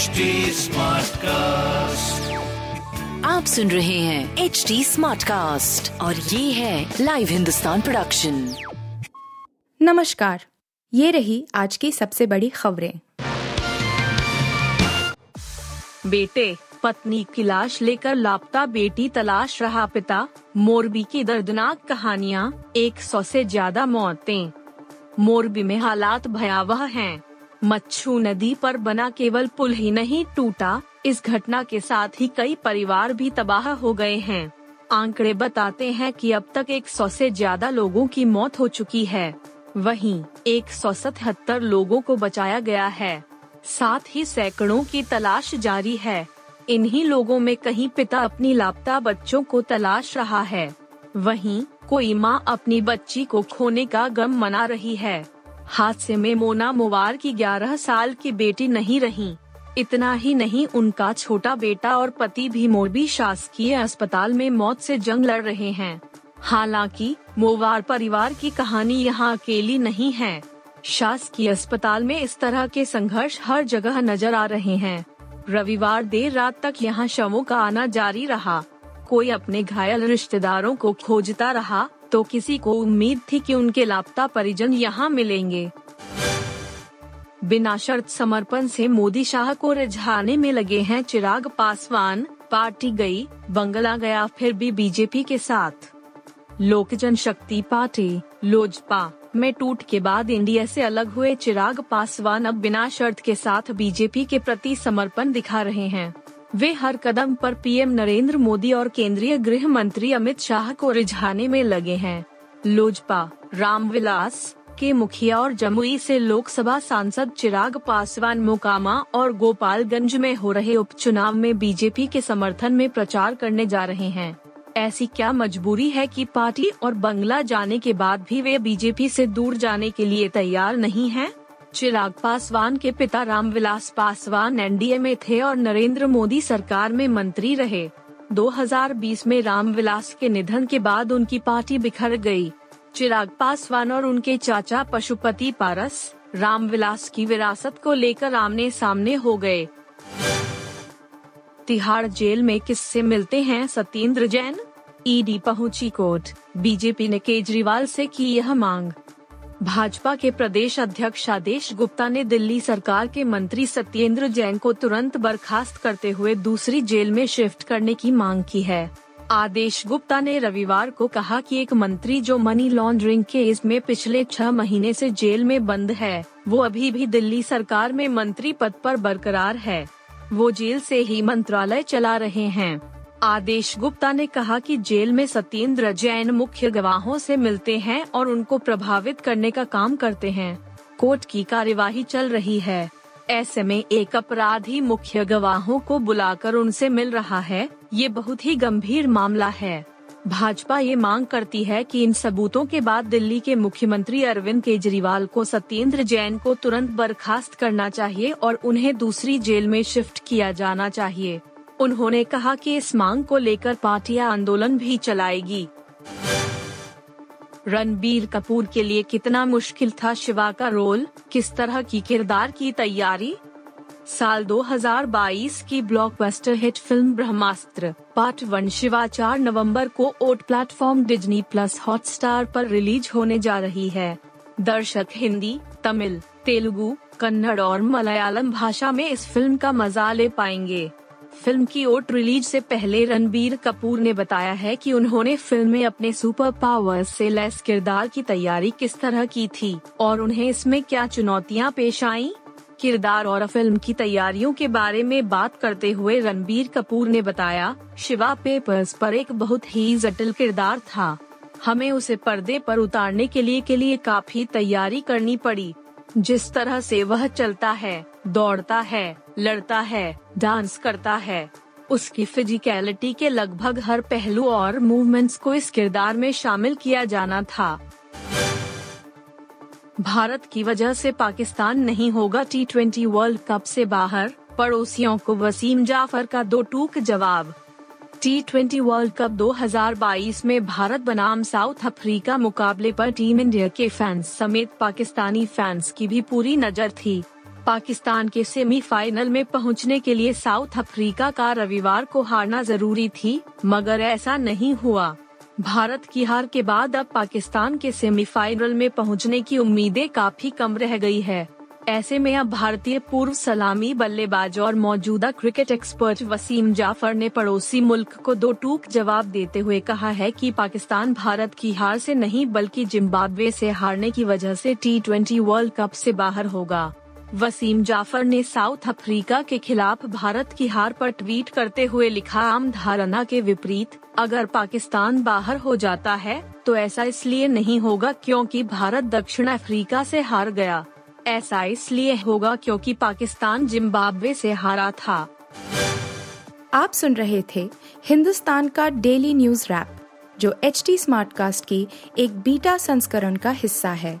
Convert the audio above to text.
HD cast आप सुन रहे हैं एच डी स्मार्ट कास्ट और ये है लाइव हिंदुस्तान प्रोडक्शन नमस्कार ये रही आज की सबसे बड़ी खबरें। बेटे पत्नी की लाश लेकर लापता बेटी तलाश रहा पिता मोरबी की दर्दनाक कहानियाँ एक सौ से ज़्यादा मौतें। मोरबी में हालात भयावह हैं। मच्छू नदी पर बना केवल पुल ही नहीं, टूटा। इस घटना के साथ ही कई परिवार भी तबाह हो गए हैं। आंकड़े बताते हैं कि अब तक 100 से ज़्यादा लोगों की मौत हो चुकी है। वहीं, एक सौ सतहत्तर लोगों को बचाया गया है। साथ ही सैकड़ों की तलाश जारी है। इन्हीं लोगों में कहीं पिता अपनी लापता बच्चों को तलाश रहा है। वहीं, कोई माँ अपनी बच्ची को खोने का गम मना रही है। हादसे में मोना मोवार की 11 साल की बेटी नहीं रही। इतना ही नहीं, उनका छोटा बेटा और पति भी मोरबी शासकीय अस्पताल में मौत से जंग लड़ रहे हैं। हालाँकि, मोवार परिवार की कहानी यहाँ अकेली नहीं है। शासकीय अस्पताल में इस तरह के संघर्ष हर जगह नज़र आ रहे हैं। रविवार देर रात तक यहाँ शवों का आना जारी रहा। कोई अपने घायल रिश्तेदारों को खोजता रहा तो किसी को उम्मीद थी कि उनके लापता परिजन यहाँ मिलेंगे। बिना शर्त समर्पण से मोदी शाह को रिझाने में लगे हैं चिराग पासवान, पार्टी गई, बंगला गया, फिर भी बीजेपी के साथ। लोक जनशक्ति पार्टी, लोजपा, में टूट के बाद इंडिया से अलग हुए चिराग पासवान अब बिना शर्त के साथ बीजेपी के प्रति समर्पण दिखा रहे हैं। वे हर कदम पर पीएम नरेंद्र मोदी और केंद्रीय गृह मंत्री अमित शाह को रिझाने में लगे हैं लोजपा रामविलास के मुखिया और जमुई से लोकसभा सांसद चिराग पासवान, मोकामा और गोपालगंज में हो रहे उपचुनाव में बीजेपी के समर्थन में प्रचार करने जा रहे हैं ऐसी क्या मजबूरी है कि पार्टी और बंगला जाने के बाद भी वे बीजेपी से दूर जाने के लिए तैयार नहीं हैं? चिराग पासवान के पिता रामविलास पासवान एनडीए में थे और नरेंद्र मोदी सरकार में मंत्री रहे। 2020 में रामविलास के निधन के बाद उनकी पार्टी बिखर गई। चिराग पासवान और उनके चाचा पशुपति पारस, रामविलास की विरासत को लेकर आमने सामने हो गए। तिहाड़ जेल में किससे मिलते हैं सत्येंद्र जैन? ईडी पहुँची कोर्ट। बीजेपी ने केजरीवाल से की यह मांग। भाजपा के प्रदेश अध्यक्ष आदेश गुप्ता ने दिल्ली सरकार के मंत्री सत्येंद्र जैन को तुरंत बर्खास्त करते हुए दूसरी जेल में शिफ्ट करने की मांग की है। आदेश गुप्ता ने रविवार को कहा कि एक मंत्री जो मनी लॉन्ड्रिंग केस में पिछले छह महीने से जेल में बंद है, वो अभी भी दिल्ली सरकार में मंत्री पद पर बरकरार है। वो जेल से ही मंत्रालय चला रहे हैं। आदेश गुप्ता ने कहा कि जेल में सत्येंद्र जैन मुख्य गवाहों से मिलते हैं और उनको प्रभावित करने का काम करते हैं। कोर्ट की कार्यवाही चल रही है। ऐसे में एक अपराधी मुख्य गवाहों को बुलाकर उनसे मिल रहा है। ये बहुत ही गंभीर मामला है। भाजपा ये मांग करती है कि इन सबूतों के बाद दिल्ली के मुख्यमंत्री अरविंद केजरीवाल को सत्येंद्र जैन को तुरंत बर्खास्त करना चाहिए और उन्हें दूसरी जेल में शिफ्ट किया जाना चाहिए। उन्होंने कहा कि इस मांग को लेकर पार्टियाँ आंदोलन भी चलाएगी। रणबीर कपूर के लिए कितना मुश्किल था शिवा का रोल, किस तरह की किरदार की तैयारी? साल 2022 की blockbuster hit film Brahmastra part one Shiva चार नवंबर को ओट प्लेटफॉर्म डिज्नी प्लस हॉटस्टार पर रिलीज़ होने जा रही है। दर्शक हिंदी, तमिल, तेलुगु, कन्नड़ और मलयालम भाषा में इस फ़िल्म का मज़ा ले पाएँगे। फ़िल्म की ओट रिलीज़ से पहले रणबीर कपूर ने बताया है कि उन्होंने फ़िल्म में अपने सुपर पावर्स से लेस किरदार की तैयारी किस तरह की थी और उन्हें इसमें क्या चुनौतियाँ पेश आईं? किरदार और फ़िल्म की तैयारियों के बारे में बात करते हुए रणबीर कपूर ने बताया, शिवा पेपर्स पर एक बहुत ही जटिल किरदार था हमें उसे पर्दे पर उतारने के लिए के लिए काफ़ी तैयारी करनी पड़ी जिस तरह से वह चलता है, दौड़ता है लड़ता है डांस करता है। उसकी फिजिकलिटी के लगभग हर पहलू और मूवमेंट्स को इस किरदार में शामिल किया जाना था। भारत की वजह से पाकिस्तान नहीं होगा टी ट्वेंटी वर्ल्ड कप से बाहर, पड़ोसियों को वसीम जाफ़र का दो टूक जवाब। टी ट्वेंटी वर्ल्ड कप 2022 में भारत बनाम साउथ अफ्रीका मुकाबले पर टीम इंडिया के फैंस समेत पाकिस्तानी फैंस की भी पूरी नज़र थी। पाकिस्तान के सेमीफाइनल में पहुँचने के लिए साउथ अफ्रीका का रविवार को हारना ज़रूरी थी, मगर ऐसा नहीं हुआ। भारत की हार के बाद अब पाकिस्तान के सेमीफाइनल में पहुँचने की उम्मीदें काफ़ी कम रह गई है। ऐसे में अब भारतीय पूर्व सलामी, बल्लेबाज और मौजूदा क्रिकेट एक्सपर्ट वसीम जाफ़र ने पड़ोसी मुल्क को दो टूक जवाब देते हुए कहा है कि पाकिस्तान भारत की हार से नहीं, बल्कि जिम्बाब्वे से हारने की वजह से टी ट्वेंटी वर्ल्ड कप से बाहर होगा। वसीम जाफ़र ने साउथ अफ्रीका के खिलाफ भारत की हार पर ट्वीट करते हुए लिखा, आम धारणा के विपरीत, अगर पाकिस्तान बाहर हो जाता है तो ऐसा इसलिए नहीं होगा क्योंकि भारत दक्षिण अफ्रीका से हार गया। ऐसा इसलिए होगा क्योंकि पाकिस्तान जिम्बाब्वे से हारा था। आप सुन रहे थे हिंदुस्तान का डेली न्यूज़ रैप, जो एच टी कास्ट की एक बीटा संस्करण का हिस्सा है।